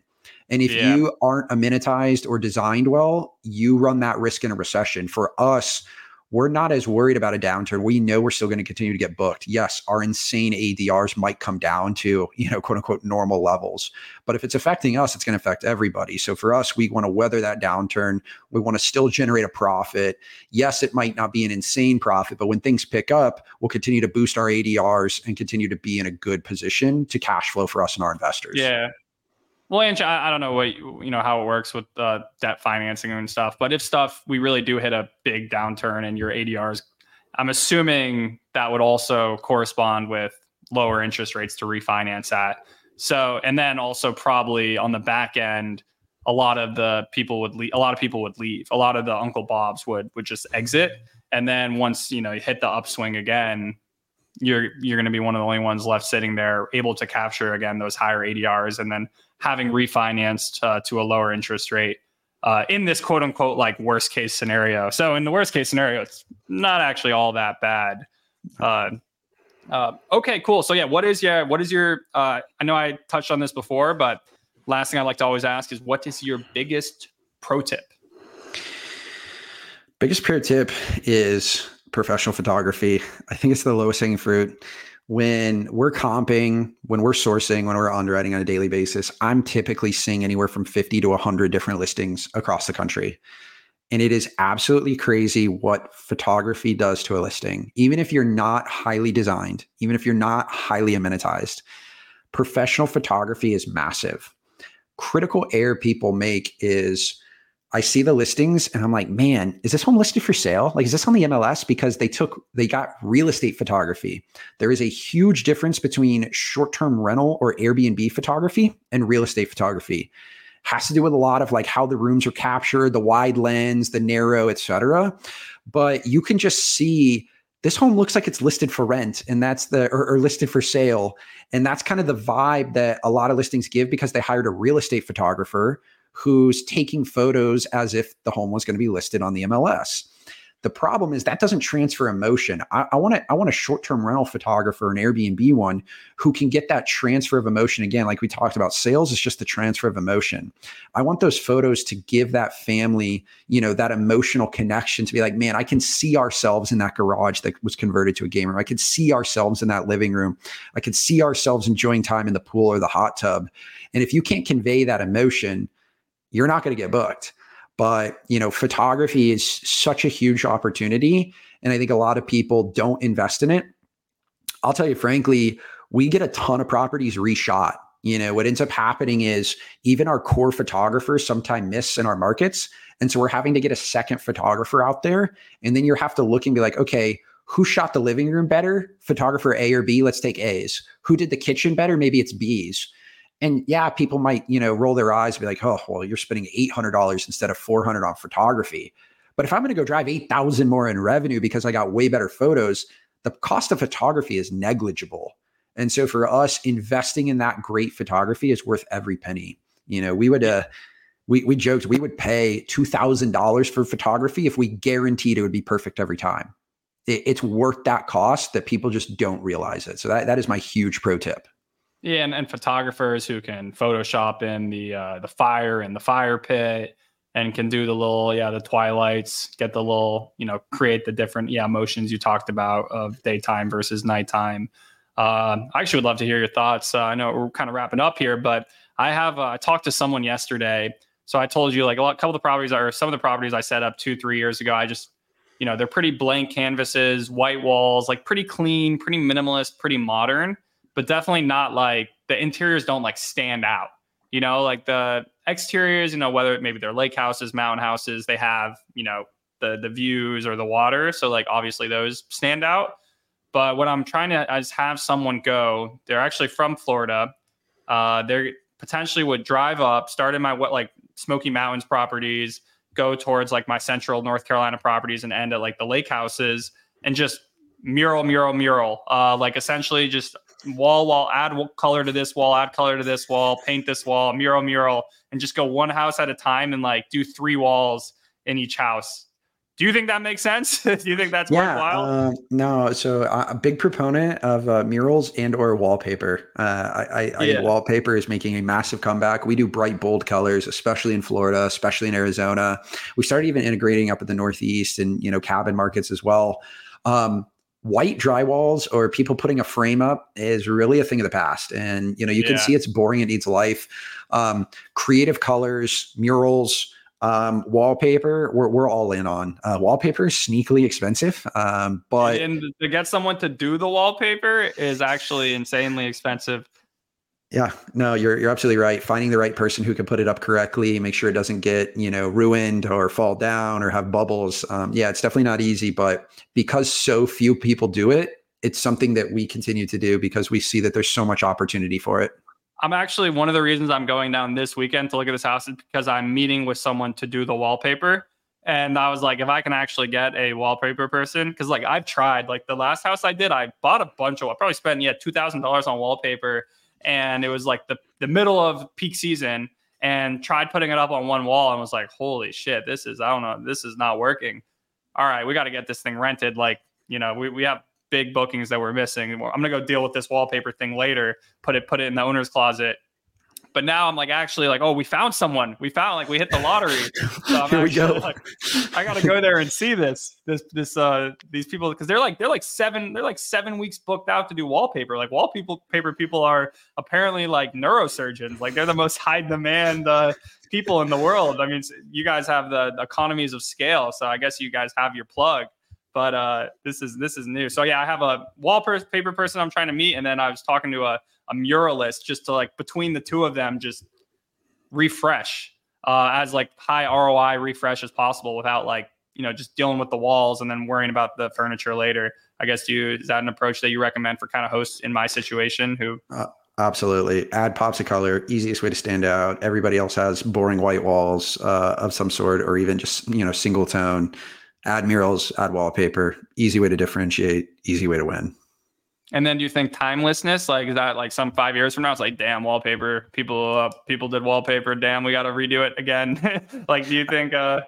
And if yeah. you aren't amenitized or designed well, you run that risk in a recession. For us, we're not as worried about a downturn. We know we're still going to continue to get booked. Yes, our insane ADRs might come down to, you know, quote unquote normal levels. But if it's affecting us, it's going to affect everybody. So for us, we want to weather that downturn. We want to still generate a profit. Yes, it might not be an insane profit, but when things pick up, we'll continue to boost our ADRs and continue to be in a good position to cash flow for us and our investors. Yeah. Well, I, I don't know what you know how it works with uh, debt financing and stuff, but if stuff we really do hit a big downturn and your ADRs, I'm assuming that would also correspond with lower interest rates to refinance at. So, and then also probably on the back end, a lot of the people would leave. A lot of people would leave. A lot of the Uncle Bobs would would just exit, and then once you know you hit the upswing again, you're you're going to be one of the only ones left sitting there, able to capture again those higher ADRs, and then having refinanced uh, to a lower interest rate uh, in this quote unquote like worst case scenario. So in the worst case scenario, it's not actually all that bad. Uh, uh, okay, cool. So yeah, what is your what is your? Uh, I know I touched on this before, but last thing I like to always ask is what is your biggest pro tip? Biggest pro tip is professional photography. I think it's the lowest hanging fruit when we're comping, when we're sourcing, when we're underwriting on a daily basis, I'm typically seeing anywhere from 50 to 100 different listings across the country. And it is absolutely crazy what photography does to a listing. Even if you're not highly designed, even if you're not highly amenitized, professional photography is massive. Critical error people make is I see the listings and I'm like, man, is this home listed for sale? Like, is this on the MLS? Because they took, they got real estate photography. There is a huge difference between short term rental or Airbnb photography and real estate photography. Has to do with a lot of like how the rooms are captured, the wide lens, the narrow, etc. But you can just see this home looks like it's listed for rent and that's the or, or, listed for sale and that's kind of the vibe that a lot of listings give because they hired a real estate photographer who's taking photos as if the home was going to be listed on the MLS. The problem is that doesn't transfer emotion. I want to I want a short-term rental photographer, an Airbnb one, who can get that transfer of emotion again. Like we talked about, sales is just the transfer of emotion. I want those photos to give that family, you know, that emotional connection to be like, man, I can see ourselves in that garage that was converted to a game room. I could see ourselves in that living room. I could see ourselves enjoying time in the pool or the hot tub. And if you can't convey that emotion, you're not going to get booked. But, you know, photography is such a huge opportunity. And I think a lot of people don't invest in it. I'll tell you frankly, we get a ton of properties reshot. You know, what ends up happening is even our core photographers sometimes miss in our markets. And so we're having to get a second photographer out there. And then you have to look and be like, okay, who shot the living room better? Photographer A or B? Let's take A's. Who did the kitchen better? Maybe it's B's And yeah, people might, you know, roll their eyes and be like, oh, well, you're spending $800 instead of 400 on photography. But if I'm going to go drive 8,000 more in revenue because I got way better photos, the cost of photography is negligible. And so for us, investing in that great photography is worth every penny. You know, we would, uh, we, we joked we would pay $2,000 for photography if we guaranteed it would be perfect every time. It, it's worth that cost that people just don't realize it. So that, that is my huge pro tip. Yeah, and, and photographers who can Photoshop in the uh, the fire and the fire pit, and can do the little yeah the twilights, get the little you know create the different yeah emotions you talked about of daytime versus nighttime. Uh, I actually would love to hear your thoughts. Uh, I know we're kind of wrapping up here, but I have uh, I talked to someone yesterday. So I told you like a lot, couple of the properties are some of the properties I set up two three years ago. I just you know they're pretty blank canvases, white walls, like pretty clean, pretty minimalist, pretty modern but definitely not like the interiors don't like stand out. You know, like the exteriors, you know, whether it maybe they're lake houses, mountain houses, they have, you know, the the views or the water. So like obviously those stand out. But what I'm trying to is have someone go. They're actually from Florida. Uh, they potentially would drive up, start in my what like Smoky Mountains properties, go towards like my Central North Carolina properties, and end at like the lake houses, and just mural, mural, mural. Uh, like essentially just wall wall add color to this wall add color to this wall paint this wall mural mural and just go one house at a time and like do three walls in each house. Do you think that makes sense? Do you think that's yeah, worthwhile? uh, no so uh, a big proponent of uh, murals and or wallpaper. Uh, i, I, yeah. I think wallpaper is making a massive comeback. We do bright bold colors especially in florida especially in arizona. We started even integrating up at the northeast and you know cabin markets as well. Um, white drywalls or people putting a frame up is really a thing of the past. And you know you yeah. can see it's boring it needs life. Um, creative colors murals um, wallpaper we're, we're all in on. Uh, wallpaper is sneakily expensive um, but and to get someone to do the wallpaper is actually insanely expensive yeah, no, you're you're absolutely right. Finding the right person who can put it up correctly, make sure it doesn't get you know ruined or fall down or have bubbles. Um, yeah, it's definitely not easy, but because so few people do it, it's something that we continue to do because we see that there's so much opportunity for it. I'm actually one of the reasons I'm going down this weekend to look at this house is because I'm meeting with someone to do the wallpaper. And I was like, if I can actually get a wallpaper person, because like I've tried, like the last house I did, I bought a bunch of, I probably spent yeah two thousand dollars on wallpaper and it was like the the middle of peak season and tried putting it up on one wall and was like, holy shit, this is I don't know, this is not working. All right, we got to get this thing rented. Like, you know, we, we have big bookings that we're missing. I'm gonna go deal with this wallpaper thing later. Put it put it in the owner's closet but now I'm like actually like, oh, we found someone. We found like we hit the lottery. So I'm Here we go. Like, I gotta go there and see this this this uh these people because they're like they're like seven they're like seven weeks booked out to do wallpaper. Like wallpaper paper people are apparently like neurosurgeons. Like they're the most high demand uh, people in the world. I mean, you guys have the economies of scale, so I guess you guys have your plug but uh, this is this is new. So yeah, I have a wallpaper person I'm trying to meet, and then I was talking to a, a muralist just to like between the two of them just refresh uh, as like high ROI refresh as possible without like you know just dealing with the walls and then worrying about the furniture later. I guess you is that an approach that you recommend for kind of hosts in my situation who. Uh, absolutely. Add pops of color, easiest way to stand out. Everybody else has boring white walls uh, of some sort, or even just you know single tone add murals, add wallpaper, easy way to differentiate, easy way to win. And then do you think timelessness, like is that like some five years from now, it's like, damn, wallpaper, people, uh, people did wallpaper. Damn, we got to redo it again. like, do you think, uh,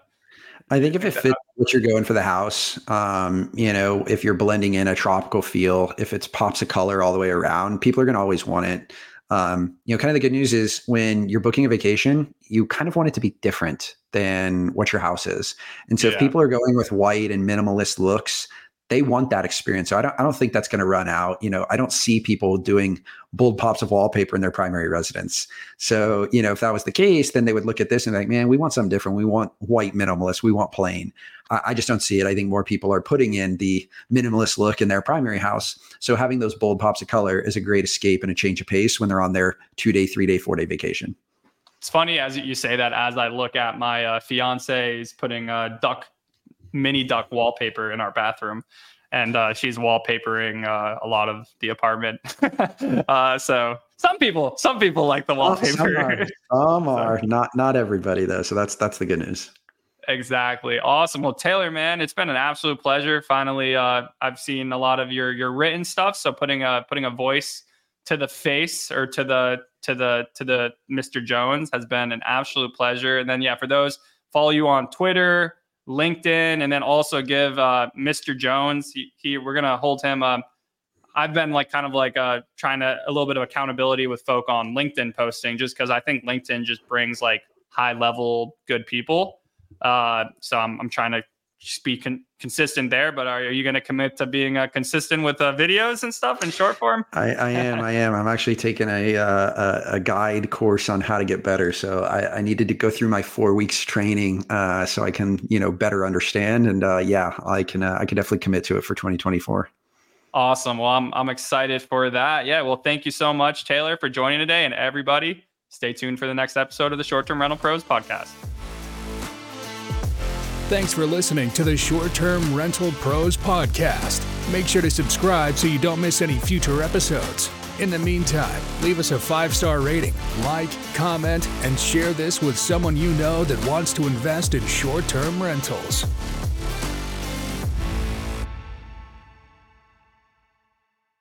I think if it fits what you're going for the house, um, you know, if you're blending in a tropical feel, if it's pops of color all the way around, people are going to always want it. Um, you know, kind of the good news is when you're booking a vacation, you kind of want it to be different than what your house is. And so yeah. if people are going with white and minimalist looks, they want that experience. So I don't, I don't think that's going to run out. You know, I don't see people doing bold pops of wallpaper in their primary residence. So, you know, if that was the case, then they would look at this and be like, man, we want something different. We want white minimalist. We want plain. I, I just don't see it. I think more people are putting in the minimalist look in their primary house. So having those bold pops of color is a great escape and a change of pace when they're on their two day, three day, four day vacation. It's funny as you say that as I look at my uh, fiance's putting a duck, mini duck wallpaper in our bathroom. and uh, she's wallpapering uh, a lot of the apartment. uh, so some people, some people like the wallpaper. some are, some are. So. not not everybody though. So that's that's the good news. Exactly. Awesome. Well, Taylor, man, it's been an absolute pleasure. Finally, uh, I've seen a lot of your your written stuff. So putting a putting a voice to the face or to the to the to the Mr. Jones has been an absolute pleasure. And then yeah, for those follow you on Twitter, LinkedIn, and then also give uh, Mr. Jones. He, he we're gonna hold him. Uh, I've been like kind of like uh, trying to a little bit of accountability with folk on LinkedIn posting, just because I think LinkedIn just brings like high level good people. Uh, so I'm I'm trying to just be con- consistent there. But are, are you going to commit to being uh, consistent with uh, videos and stuff in short form? I, I am. I am. I'm actually taking a, uh, a, a guide course on how to get better. So I, I needed to go through my four weeks training uh, so I can you know better understand. And uh, yeah, I can uh, I can definitely commit to it for 2024. Awesome. Well, I'm I'm excited for that. Yeah. Well, thank you so much, Taylor, for joining today, and everybody. Stay tuned for the next episode of the Short Term Rental Pros podcast. Thanks for listening to the Short Term Rental Pros podcast. Make sure to subscribe so you don't miss any future episodes. In the meantime, leave us a five star rating, like, comment, and share this with someone you know that wants to invest in short term rentals.